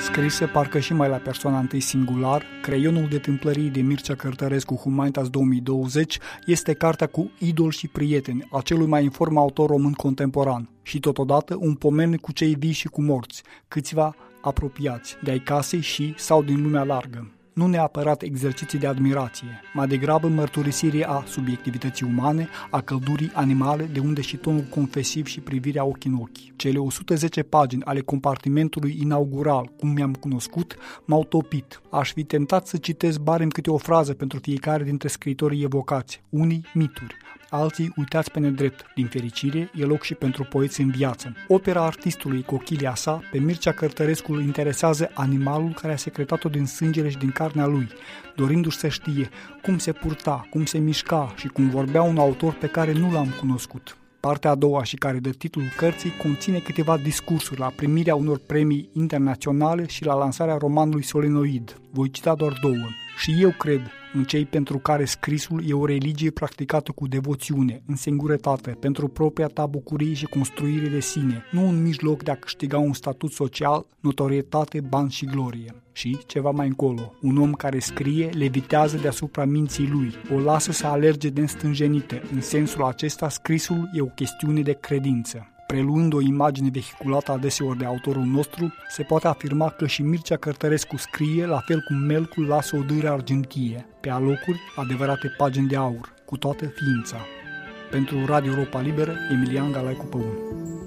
scrisă parcă și mai la persoana întâi singular, creionul de tâmplării de Mircea Cărtărescu Humanitas 2020 este cartea cu idol și prieteni a celui mai inform autor român contemporan și totodată un pomen cu cei vii și cu morți, câțiva apropiați de ai casei și sau din lumea largă nu neapărat exerciții de admirație, mai degrabă mărturisirii a subiectivității umane, a căldurii animale, de unde și tonul confesiv și privirea ochi în ochi. Cele 110 pagini ale compartimentului inaugural, cum mi-am cunoscut, m-au topit. Aș fi tentat să citesc barem câte o frază pentru fiecare dintre scriitorii evocați, unii mituri, alții uitați pe nedrept. Din fericire, e loc și pentru poeți în viață. Opera artistului Cochilia sa, pe Mircea Cărtărescu îl interesează animalul care a secretat-o din sângele și din carnea lui, dorindu-și să știe cum se purta, cum se mișca și cum vorbea un autor pe care nu l-am cunoscut. Partea a doua și care dă titlul cărții conține câteva discursuri la primirea unor premii internaționale și la lansarea romanului Solenoid. Voi cita doar două. Și eu cred în cei pentru care scrisul e o religie practicată cu devoțiune, în singurătate, pentru propria ta bucurie și construire de sine, nu un mijloc de a câștiga un statut social, notorietate, bani și glorie. Și, ceva mai încolo, un om care scrie levitează deasupra minții lui, o lasă să alerge de înstânjenite. În sensul acesta, scrisul e o chestiune de credință. Preluând o imagine vehiculată adeseori de autorul nostru, se poate afirma că și Mircea Cărtărescu scrie la fel cum melcul lasă o dâră argintie, pe alocuri adevărate pagini de aur, cu toată ființa. Pentru Radio Europa Liberă, Emilian Galaicu Păun.